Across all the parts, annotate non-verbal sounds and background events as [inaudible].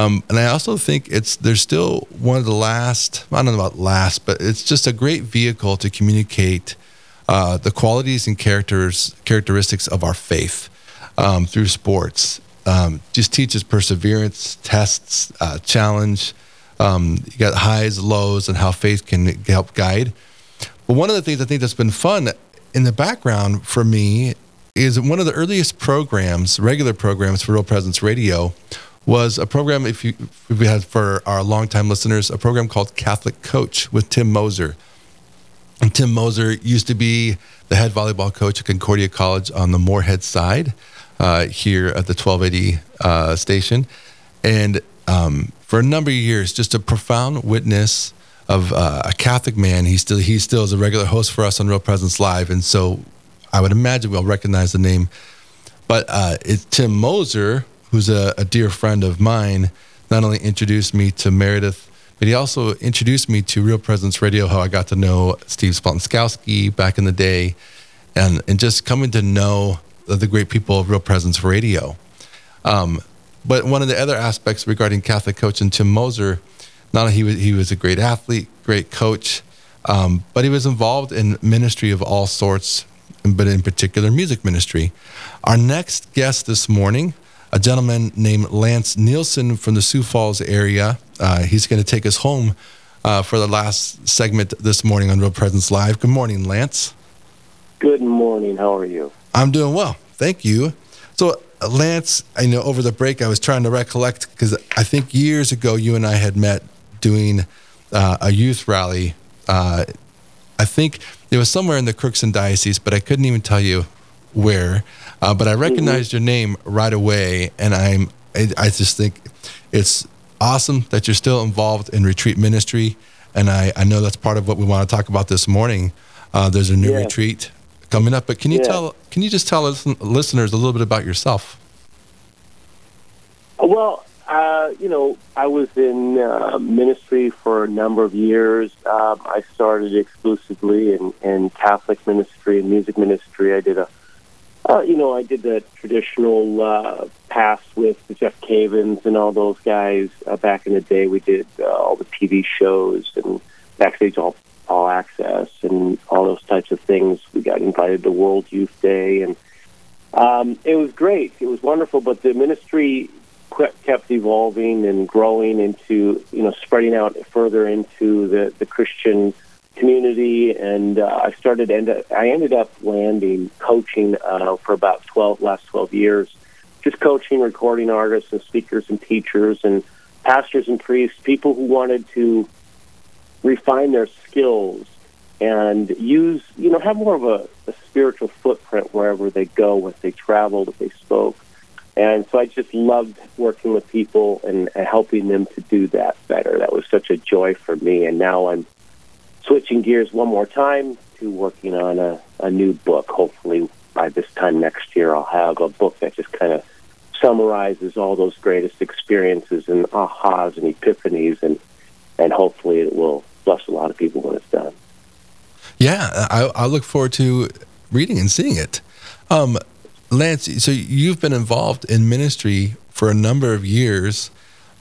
Um, and I also think it's there's still one of the last I don't know about last, but it's just a great vehicle to communicate uh, the qualities and characters characteristics of our faith um, through sports. Um, just teaches perseverance, tests, uh, challenge. Um, you got highs, lows, and how faith can help guide. But one of the things I think that's been fun in the background for me is one of the earliest programs, regular programs for Real Presence Radio, was a program, if, you, if we had for our longtime listeners, a program called Catholic Coach with Tim Moser. And Tim Moser used to be the head volleyball coach at Concordia College on the Moorhead side uh, here at the 1280 uh, station. And um, for a number of years, just a profound witness of uh, a Catholic man. He still he still is a regular host for us on Real Presence Live, and so I would imagine we'll recognize the name. But uh, it's Tim Moser who's a, a dear friend of mine, not only introduced me to Meredith, but he also introduced me to Real Presence Radio, how I got to know Steve Splonskowski back in the day, and, and just coming to know the great people of Real Presence Radio. Um, but one of the other aspects regarding Catholic coach and Tim Moser, not only he was, he was a great athlete, great coach, um, but he was involved in ministry of all sorts, but in particular music ministry. Our next guest this morning a gentleman named Lance Nielsen from the Sioux Falls area. Uh, he's going to take us home uh, for the last segment this morning on Real Presence Live. Good morning, Lance. Good morning. How are you? I'm doing well. Thank you. So, Lance, I know over the break I was trying to recollect because I think years ago you and I had met doing uh, a youth rally. Uh, I think it was somewhere in the Crookston Diocese, but I couldn't even tell you where. Uh, but I mm-hmm. recognized mm-hmm. your name right away, and I'm I, I, just think it's awesome that you're still involved in retreat ministry, and I, I know that's part of what we want to talk about this morning. Uh, there's a new yeah. retreat coming up, but can you yeah. tell can you just tell us, listeners a little bit about yourself? Well, uh, you know, I was in uh, ministry for a number of years. Um, I started exclusively in, in Catholic ministry and music ministry. I did a uh, you know, I did the traditional uh, pass with the Jeff Cavins and all those guys uh, back in the day. We did uh, all the TV shows and backstage all all access and all those types of things. We got invited to World Youth Day, and um, it was great. It was wonderful. But the ministry kept evolving and growing into, you know, spreading out further into the the Christian community, and uh, I started. End up, I ended up landing coaching uh, for about twelve last twelve years, just coaching recording artists and speakers and teachers and pastors and priests, people who wanted to refine their skills and use, you know, have more of a, a spiritual footprint wherever they go, if they traveled, if they spoke. And so I just loved working with people and, and helping them to do that better. That was such a joy for me. And now I'm switching gears one more time to working on a, a new book. Hopefully, by this time next year, I'll have a book that just kind of summarizes all those greatest experiences and ahas and epiphanies, and and hopefully, it will bless a lot of people when it's done. Yeah, I, I look forward to reading and seeing it. Um, Lance, so you've been involved in ministry for a number of years.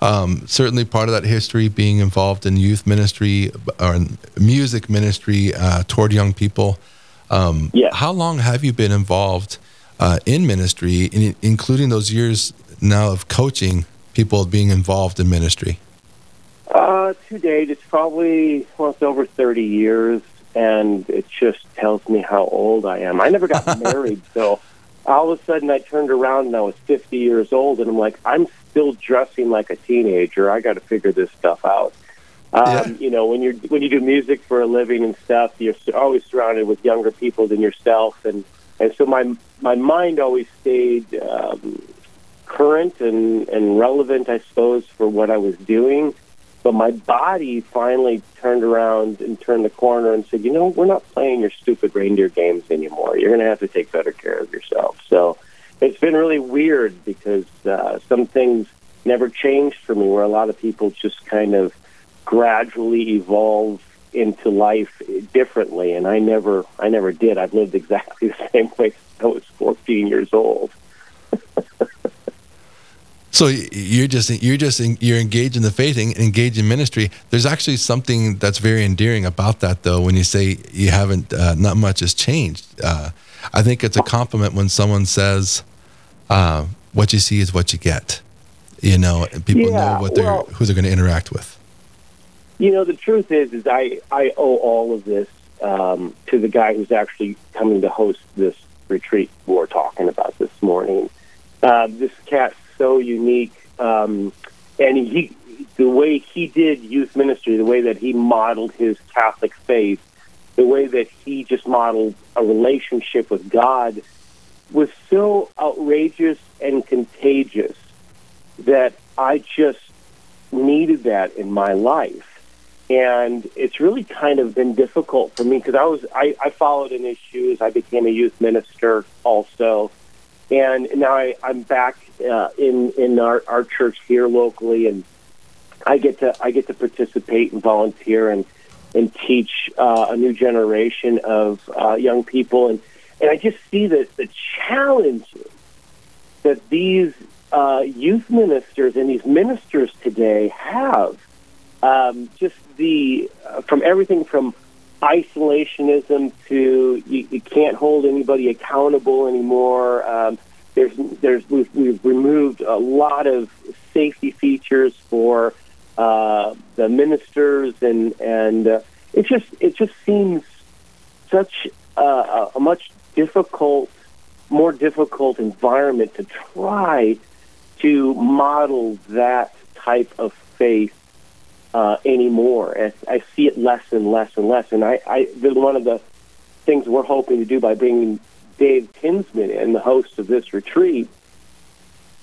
Um, certainly, part of that history being involved in youth ministry or music ministry uh, toward young people. Um, yeah. How long have you been involved uh, in ministry, in, including those years now of coaching people being involved in ministry? Uh, to date, it's probably well, it's over thirty years, and it just tells me how old I am. I never got [laughs] married, so all of a sudden I turned around and I was 50 years old, and I'm like, I'm still dressing like a teenager. I got to figure this stuff out. Um, yeah. You know, when you're when you do music for a living and stuff, you're always surrounded with younger people than yourself, and and so my my mind always stayed um, current and, and relevant, I suppose, for what I was doing. But my body finally turned around and turned the corner and said, you know, we're not playing your stupid reindeer games anymore. You're going to have to take better care of yourself. So it's been really weird because uh, some things never changed for me, where a lot of people just kind of gradually evolve into life differently, and I never, I never did. I've lived exactly [laughs] the same way since I was 14 years old. [laughs] So you're just you're just you're engaged in the faith, and engaged in ministry. There's actually something that's very endearing about that, though. When you say you haven't, uh, not much has changed. Uh, I think it's a compliment when someone says, uh, "What you see is what you get." You know, and people Yeah, know what they're well- who they're going to interact with. You know, the truth is, is I, I owe all of this um, to the guy who's actually coming to host this retreat we're talking about this morning. Uh, this cat's so unique, um, and he, the way he did youth ministry, the way that he modeled his Catholic faith, the way that he just modeled a relationship with God, was so outrageous and contagious that I just needed that in my life and it's really kind of been difficult for me because I was I, I followed in his shoes. I became a youth minister also, and now I, I'm back uh, in in our, our church here locally, and I get to I get to participate and volunteer and and teach uh, a new generation of uh, young people, and and I just see that the challenges that these uh, youth ministers and these ministers today have um, just the uh, from everything from isolationism to you, you can't hold anybody accountable anymore. Um, there's there's we've, we've removed a lot of safety features for uh, the ministers and and uh, it just it just seems such uh, a much difficult, more difficult environment to try to model that type of faith uh, anymore. And I see it less and less and less. And I, I, one of the things we're hoping to do by bringing Dave Kinsman and the host of this retreat,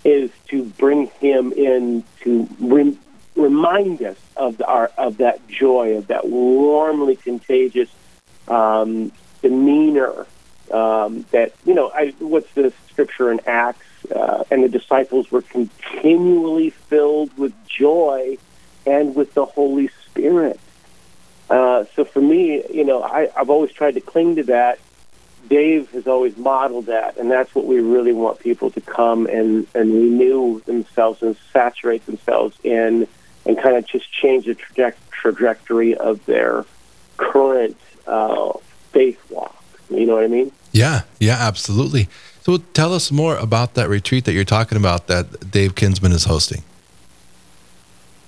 is to bring him in to rem- remind us of our of that joy, of that warmly contagious um, demeanor. Um, that you know, I, what's the scripture in Acts? Uh, and the disciples were continually filled with joy and with the Holy Spirit. Uh, so for me, you know, I, I've always tried to cling to that. Dave has always modeled that, and that's what we really want people to come and, and renew themselves and saturate themselves in, and kind of just change the traje- trajectory of their current uh, faith walk. You know what I mean? Yeah, yeah, absolutely. So tell us more about that retreat that you're talking about that Dave Kinsman is hosting.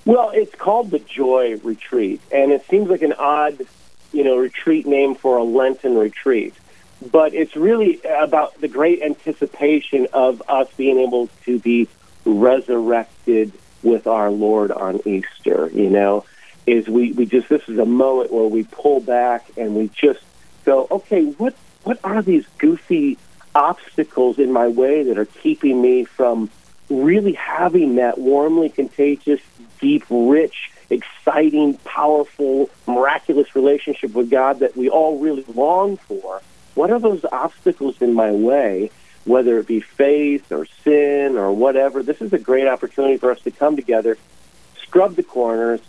Well, it's called the Joy Retreat, and it seems like an odd, you know, retreat name for a Lenten retreat. But it's really about the great anticipation of us being able to be resurrected with our Lord on Easter. You know, is we, we just this is a moment where we pull back and we just go, okay, what what are these goofy obstacles in my way that are keeping me from really having that warmly contagious, deep, rich, exciting, powerful, miraculous relationship with God that we all really long for. What are those obstacles in my way, whether it be faith or sin or whatever? This is a great opportunity for us to come together, scrub the corners,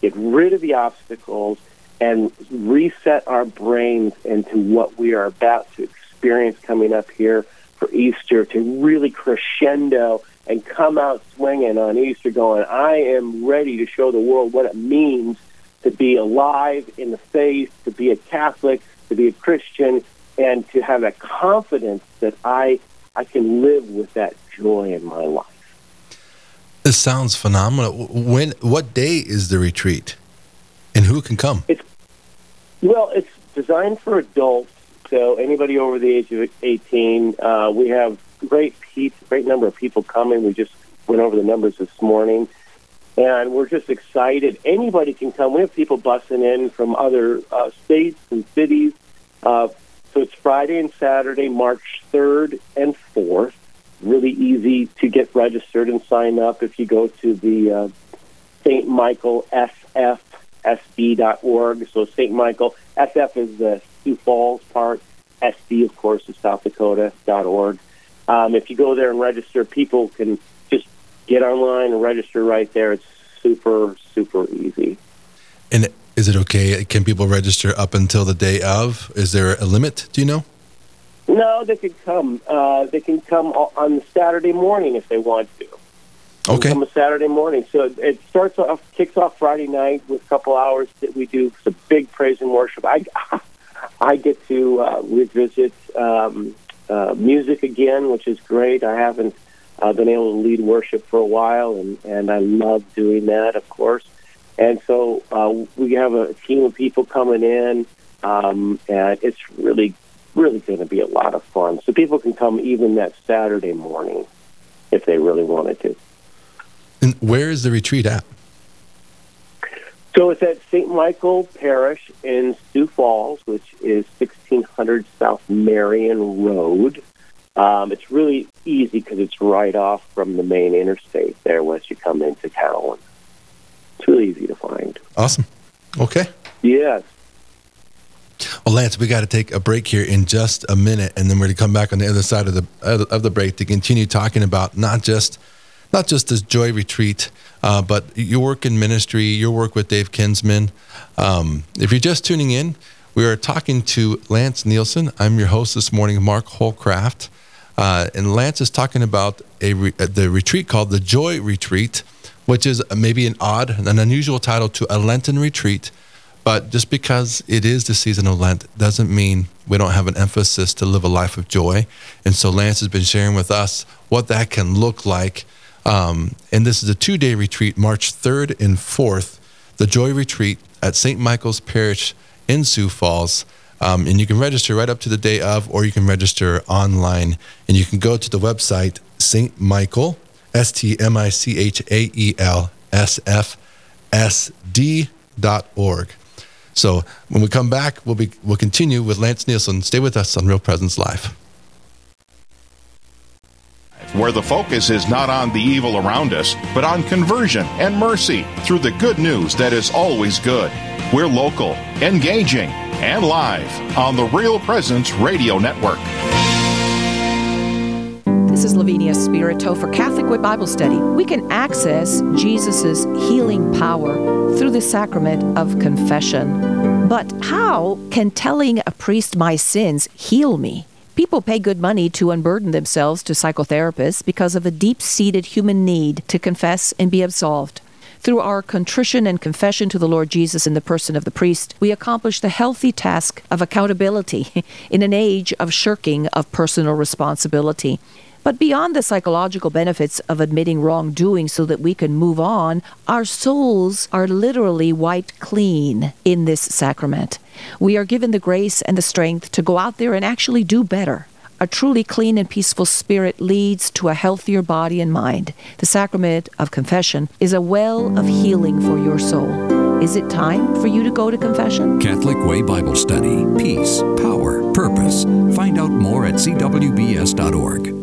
get rid of the obstacles, and reset our brains into what we are about to experience coming up here for Easter to really crescendo and come out swinging on Easter going, I am ready to show the world what it means to be alive in the faith, to be a Catholic, to be a Christian, and to have that confidence that I I can live with that joy in my life. This sounds phenomenal. When what day is the retreat? And who can come? It's, Well, it's designed for adults, so anybody over the age of 18. Uh, we have great great number of people coming. We just went over the numbers this morning, and we're just excited. Anybody can come. We have people busing in from other uh, states and cities. Uh, so it's Friday and Saturday, March 3rd and 4th. Really easy to get registered and sign up if you go to the uh, St. Michael SFSD.org. So St. Michael, SF is the Sioux Falls part, SD, of course, is South Dakota.org. Um, if you go there and register, people can just get online and register right there. It's super, super easy. And is it okay? Can people register up until the day of? Is there a limit? Do you know? No, they can come. Uh, they can come on Saturday morning if they want to. Okay. Come a Saturday morning. So it starts off, kicks off Friday night with a couple hours that we do some big praise and worship. I, [laughs] I get to uh, revisit um, uh, music again, which is great. I haven't uh, been able to lead worship for a while, and and I love doing that, of course. And so uh, we have a team of people coming in, um, and it's really really going to be a lot of fun. So people can come even that Saturday morning if they really wanted to. And where is the retreat at? So it's at St. Michael Parish in Sioux Falls, which is 1600 South Marion Road. Um, it's really easy because it's right off from the main interstate there once you come into town. It's really easy to find. Awesome. Okay. Yes. Well, Lance, we got to take a break here in just a minute, and then we're going to come back on the other side of the of the break to continue talking about not just not just this joy retreat, uh, but your work in ministry, your work with Dave Kinsman. Um, if you're just tuning in, we are talking to Lance Nielsen. I'm your host this morning, Mark Holcraft, uh, and Lance is talking about a re- the retreat called the Joy Retreat, which is maybe an odd, and an unusual title to a Lenten retreat but just because it is the season of Lent doesn't mean we don't have an emphasis to live a life of joy. And so Lance has been sharing with us what that can look like. Um, and this is a two day retreat, March 3rd and 4th, the Joy Retreat at St. Michael's Parish in Sioux Falls. Um, and you can register right up to the day of, or you can register online. And you can go to the website, St. Michael, S T M I C H A E L S F S D dot org. So when we come back, we'll be we'll continue with Lance Nielsen. Stay with us on Real Presence Live. Where the focus is not on the evil around us, but on conversion and mercy through the good news that is always good. We're local, engaging, and live on the Real Presence Radio Network. Is Lavinia Spirito for Catholic Way Bible Study. We can access Jesus' healing power through the sacrament of confession. But how can telling a priest my sins heal me? People pay good money to unburden themselves to psychotherapists because of a deep seated human need to confess and be absolved. Through our contrition and confession to the Lord Jesus in the person of the priest, we accomplish the healthy task of accountability [laughs] in an age of shirking of personal responsibility. But beyond the psychological benefits of admitting wrongdoing so that we can move on, our souls are literally wiped clean in this sacrament. We are given the grace and the strength to go out there and actually do better. A truly clean and peaceful spirit leads to a healthier body and mind. The sacrament of confession is a well of healing for your soul. Is it time for you to go to confession? Catholic Way Bible Study. Peace, power, purpose. Find out more at cwbs.org.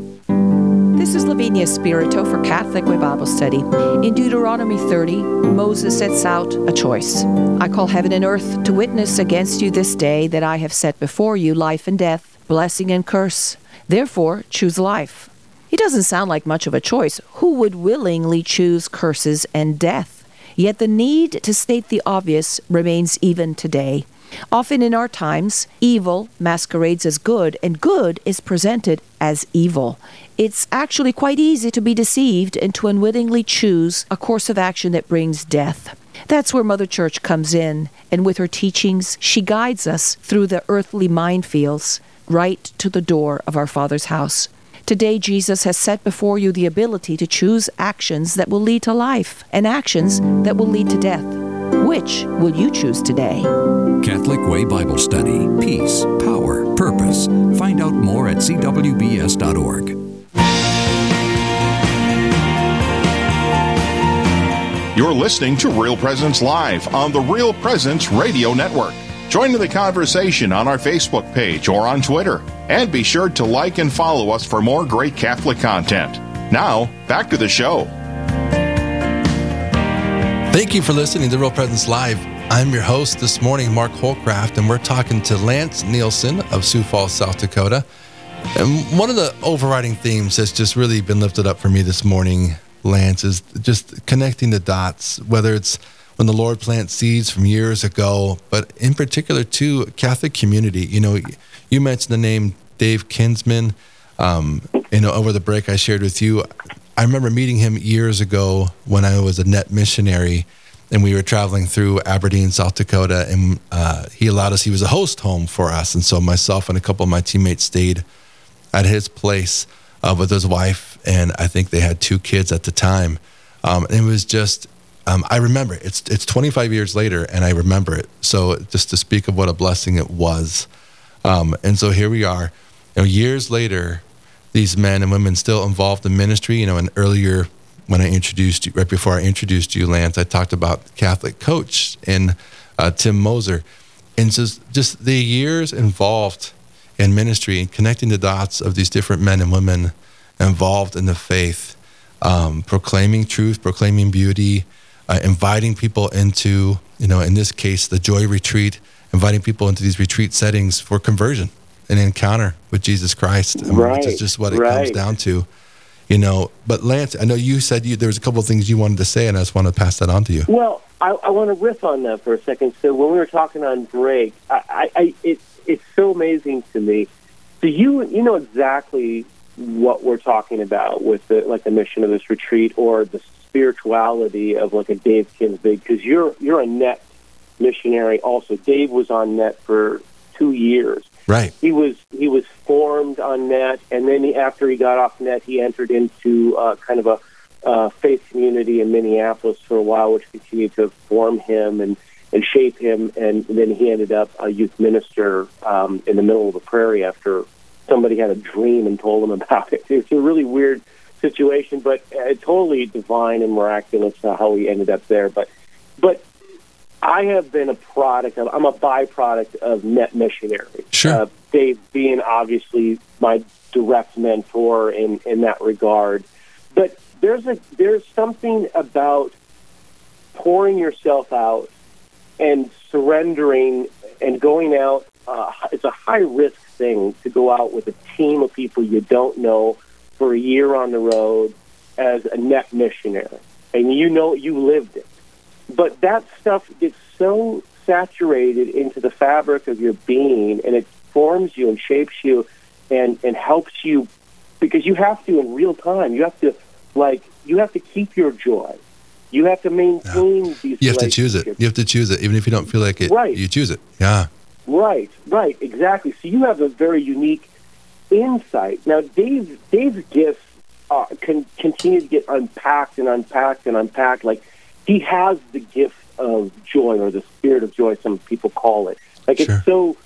This is Lavinia Spirito for Catholic Way Bible Study. In Deuteronomy 30, Moses sets out a choice. I call heaven and earth to witness against you this day that I have set before you life and death, blessing and curse. Therefore, choose life. It doesn't sound like much of a choice. Who would willingly choose curses and death? Yet the need to state the obvious remains even today. Often in our times, evil masquerades as good, and good is presented as evil. It's actually quite easy to be deceived and to unwittingly choose a course of action that brings death. That's where Mother Church comes in, and with her teachings, she guides us through the earthly minefields right to the door of our Father's house. Today, Jesus has set before you the ability to choose actions that will lead to life and actions that will lead to death. Which will you choose today? Catholic Way Bible Study. Peace, power, purpose. Find out more at cwbs.org. You're listening to Real Presence Live on the Real Presence Radio Network. Join in the conversation on our Facebook page or on Twitter And be sure to like and follow us for more great Catholic content. Now, back to the show. Thank you for listening to Real Presence Live. I'm your host this morning, Mark Holcraft, and we're talking to Lance Nielsen of Sioux Falls, South Dakota. And one of the overriding themes that's just really been lifted up for me this morning, Lance, is just connecting the dots, whether it's when the Lord plants seeds from years ago, but in particular to Catholic community. You know, you mentioned the name Dave Kinsman. Um, you know, over the break I shared with you, I remember meeting him years ago when I was a net missionary and we were traveling through Aberdeen, South Dakota, and uh, he allowed us. He was a host home for us, and so myself and a couple of my teammates stayed at his place uh, with his wife, and I think they had two kids at the time. Um, and it was just, um, I remember it. it's it's 25 years later, and I remember it. So just to speak of what a blessing it was, um, and so here we are, you know, years later, these men and women still involved in ministry. You know, and earlier when I introduced you, right before I introduced you, Lance, I talked about Catholic coach and uh, Tim Moser. And just, just the years involved in ministry and connecting the dots of these different men and women involved in the faith, um, proclaiming truth, proclaiming beauty, uh, inviting people into, you know, in this case, the Joy Retreat, inviting people into these retreat settings for conversion and encounter with Jesus Christ, right, which is just what it right. comes down to you know but lance i know you said you, there was a couple of things you wanted to say and i just want to pass that on to you Well, I, I want to riff on that for a second. So when we were talking on break, I, I, I it's it's so amazing to me. So you you know exactly what we're talking about with the like the mission of this retreat or the spirituality of like a Dave Kinsman because you're you're a net missionary also. Dave was on net for two years. Right He was he was formed on net, and then he, after he got off net, he entered into uh, kind of a uh, faith community in Minneapolis for a while, which continued to form him and and shape him. And then he ended up a youth minister um, in the middle of the prairie after somebody had a dream and told him [laughs] about it. It's a really weird situation, but uh, totally divine and miraculous uh, how he ended up there. But but I have been a product of, I'm a byproduct of net missionary. Sure. Uh, Dave being obviously my direct mentor in, in that regard. But there's a there's something about pouring yourself out and surrendering and going out. Uh, it's a high risk thing to go out with a team of people you don't know for a year on the road as a net missionary, and you know you lived it but that stuff gets so saturated into the fabric of your being and it forms you and shapes you and and helps you because you have to in real time you have to like you have to keep your joy you have to maintain these you have to choose it you have to choose it even if you don't feel like it Right. you choose it yeah Right, right, exactly. So you have a very unique insight. Now, Dave, Dave's gifts uh, can continue to get unpacked and unpacked and unpacked. Like he has the gift of joy, or the spirit of joy, some people call it. Like Sure. it's so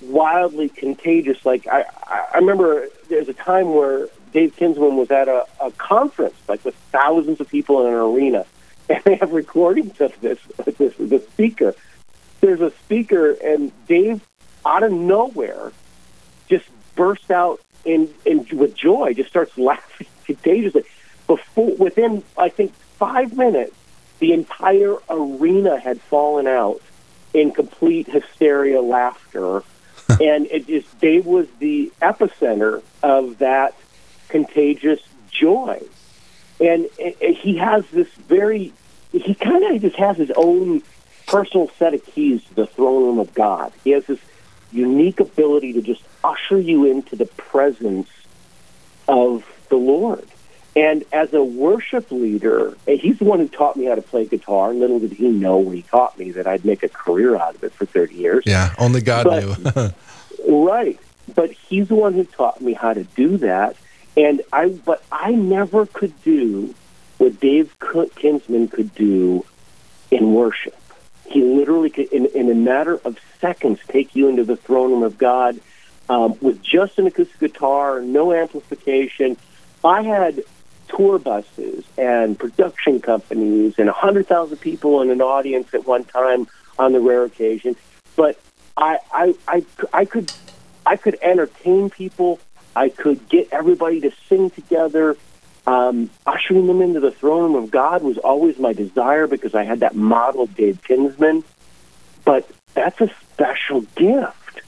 wildly contagious. Like I, I remember there's a time where Dave Kinsman was at a, a conference, like with thousands of people in an arena, [laughs] and they have recordings of this, this the speaker there's a speaker and Dave out of nowhere just bursts out in, in with joy, just starts laughing contagiously. Before within I think five minutes, the entire arena had fallen out in complete hysteria laughter. [laughs] and it just Dave was the epicenter of that contagious joy. And he has this very he kind of just has his own personal set of keys to the throne room of God. He has this unique ability to just usher you into the presence of the Lord. And as a worship leader, he's the one who taught me how to play guitar. Little did he know when he taught me that I'd make a career out of it for 30 years. yeah only god But- knew [laughs] Right. But he's the one who taught me how to do that. And I, but I never could do what Dave Kinsman could do in worship. He literally could, in, in a matter of seconds, take you into the throne room of God um, with just an acoustic guitar, no amplification. I had tour buses and production companies and 100,000 people in an audience at one time on the rare occasion. But I, I, I, I could I could entertain people. I could get everybody to sing together. Um, ushering them into the throne room of God was always my desire because I had that model Dave Kinsman. But that's a special gift.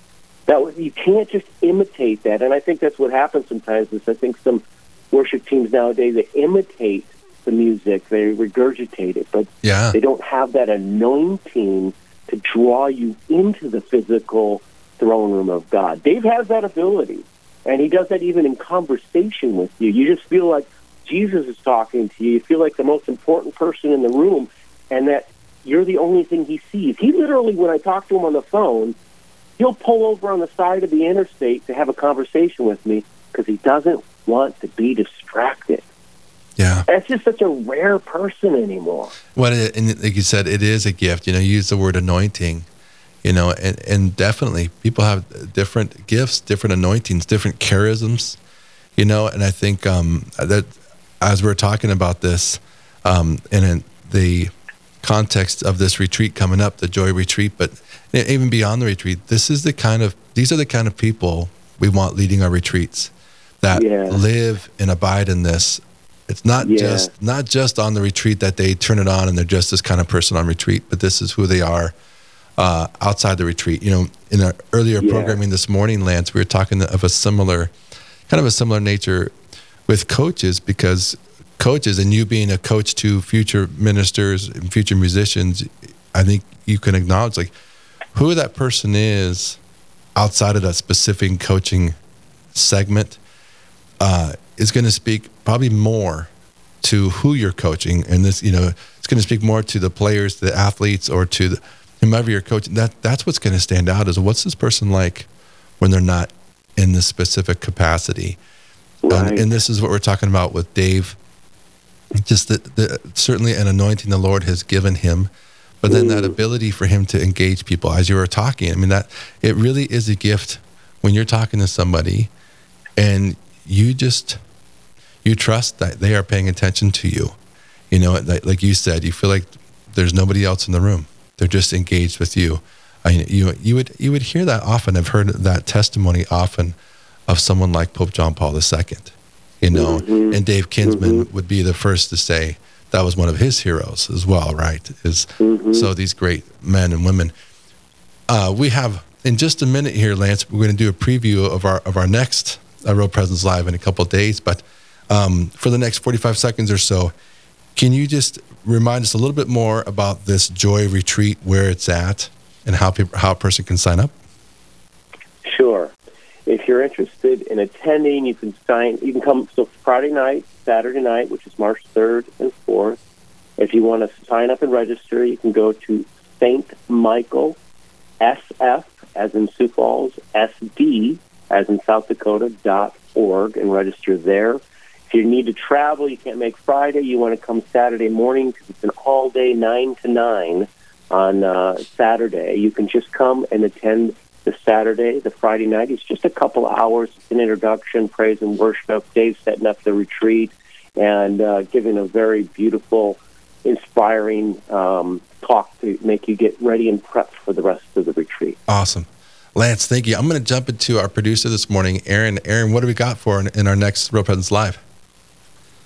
That you can't just imitate that, and I think that's what happens sometimes. Is I think some worship teams nowadays they imitate the music, they regurgitate it, but Yeah. they don't have that anointing to draw you into the physical throne room of God. Dave has that ability, and he does that even in conversation with you. You just feel like Jesus is talking to you. You feel like the most important person in the room, and that you're the only thing he sees. He literally, when I talk to him on the phone, he'll pull over on the side of the interstate to have a conversation with me because he doesn't want to be distracted. Yeah. That's just such a rare person anymore. What it, and like you said, it is a gift. You know, you use the word anointing. You know, and, and definitely people have different gifts, different anointings, different charisms. You know, and I think um, that as we're talking about this, um, and in the context of this retreat coming up, the Joy Retreat, but even beyond the retreat, this is the kind of these are the kind of people we want leading our retreats that Yeah. live and abide in this. It's not Yeah. just not just on the retreat that they turn it on and they're just this kind of person on retreat, but this is who they are uh, outside the retreat. You know, in our earlier Yeah. programming this morning, Lance, we were talking of a similar, kind of a similar nature with coaches because coaches and you being a coach to future ministers and future musicians, I think you can acknowledge like who that person is outside of that specific coaching segment uh, is going to speak probably more to who you're coaching, and this, you know, it's going to speak more to the players, the athletes, or to the, whomever you're coaching. That that's what's going to stand out is what's this person like when they're not in this specific capacity. Right. And, and this is what we're talking about with Dave. Just that the, certainly an anointing the Lord has given him, but then that ability for him to engage people as you were talking. I mean, that it really is a gift when you're talking to somebody and you just you trust that they are paying attention to you. You know, like, like you said, you feel like there's nobody else in the room. They're just engaged with you. I, you you would you would hear that often. I've heard that testimony often of someone like Pope John Paul II. You know, mm-hmm. and Dave Kinsman mm-hmm. would be the first to say that was one of his heroes as well, right? Is mm-hmm. so these great men and women. Uh, we have in just a minute here, Lance. We're going to do a preview of our of our next uh, Real Presence Live in a couple of days, but um, for the next 45 seconds or so, can you just remind us a little bit more about this Joy Retreat, where it's at, and how people, how a person can sign up? Sure. If you're interested in attending, you can sign. You can come. So Friday night, Saturday night, which is March 3rd and 4th. If you want to sign up and register, you can go to Saint Michael SF, as in Sioux Falls, SD, as in South Dakota dot org, and register there. If you need to travel, you can't make Friday. You want to come Saturday morning because it's an all day nine to nine on uh, Saturday. You can just come and attend the Saturday, the Friday night. It's just a couple of hours. An introduction, praise and worship. Dave setting up the retreat and uh, giving a very beautiful, inspiring um, talk to make you get ready and prepped for the rest of the retreat. Awesome. Lance, thank you. I'm going to jump into our producer this morning, Aaron. Aaron, what do we got for in, in our next Real Presence Live?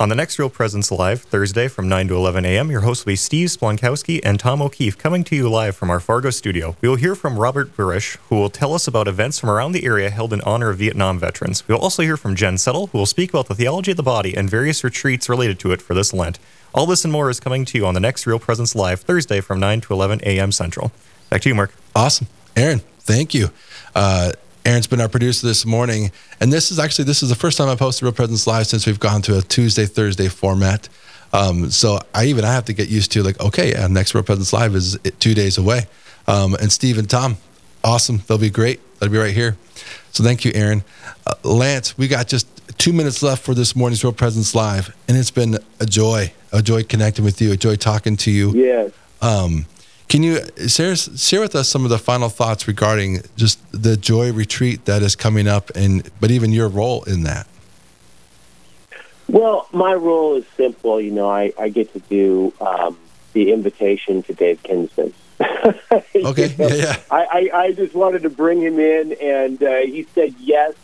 On the next Real Presence Live, Thursday from 9 to 11 a.m., your hosts will be Steve Splonskowski and Tom O'Keefe coming to you live from our Fargo studio. We will hear from Robert Burish, who will tell us about events from around the area held in honor of Vietnam veterans. We will also hear from Jen Settle, who will speak about the theology of the body and various retreats related to it for this Lent. All this and more is coming to you on the next Real Presence Live, Thursday from 9 to 11 a.m. Central. Back to you, Mark. Awesome. Aaron, thank you. Uh, Aaron's been our producer this morning, and this is actually this is the first time I've hosted Real Presence Live since we've gone to a Tuesday Thursday format. Um, so I even I have to get used to like okay, yeah, next Real Presence Live is two days away. Um, and Steve and Tom, awesome, they'll be great. They'll be right here. So thank you, Aaron. Uh, Lance, we got just two minutes left for this morning's Real Presence Live, and it's been a joy, a joy connecting with you, a joy talking to you. Yes. Um, can you share, share with us some of the final thoughts regarding just the joy retreat that is coming up, and but even your role in that? Well, my role is simple. You know, I, I get to do um, the invitation to Dave Kinsman. [laughs] Okay, You know, yeah, yeah. I, I, I just wanted to bring him in, and uh, he said yes,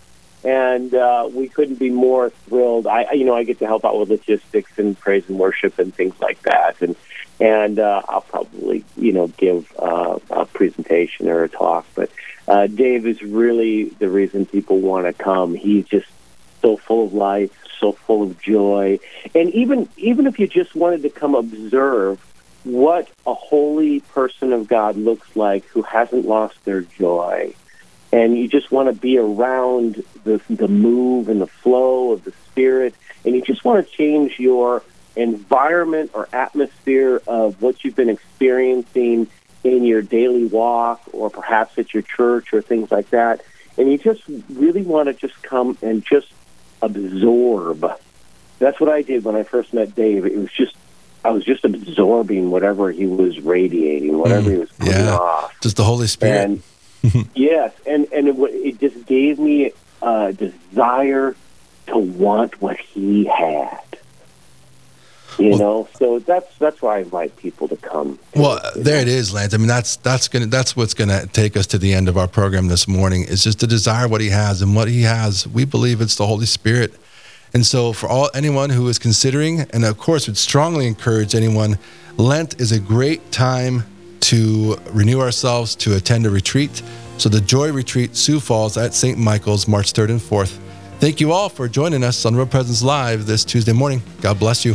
and uh, we couldn't be more thrilled. I, I- you know, I get to help out with logistics and praise and worship and things like that, and and uh, I'll probably, you know, give uh, a presentation or a talk. But uh, Dave is really the reason people want to come. He's just so full of life, so full of joy, and even even if you just wanted to come observe what a holy person of God looks like who hasn't lost their joy, and you just want to be around the the move and the flow of the Spirit, and you just want to change your environment or atmosphere of what you've been experiencing in your daily walk or perhaps at your church or things like that. And you just really want to just come and just absorb. That's what I did when I first met Dave. It was just, I was just absorbing whatever he was radiating, whatever he mm, was putting Yeah. off. Just the Holy Spirit. And [laughs] yes, and and it, it just gave me a desire to want what he had. You Well- know, so that's that's why I invite people to come. Well, there it is, Lance. I mean, that's that's gonna that's what's gonna take us to the end of our program this morning. Is just to desire what He has, and what He has, we believe it's the Holy Spirit. And so, for all anyone who is considering, and of course, would strongly encourage anyone, Lent is a great time to renew ourselves, to attend a retreat. So, the Joy Retreat, Sioux Falls at St. Michael's, March 3rd and 4th. Thank you all for joining us on Real Presence Live this Tuesday morning. God bless you.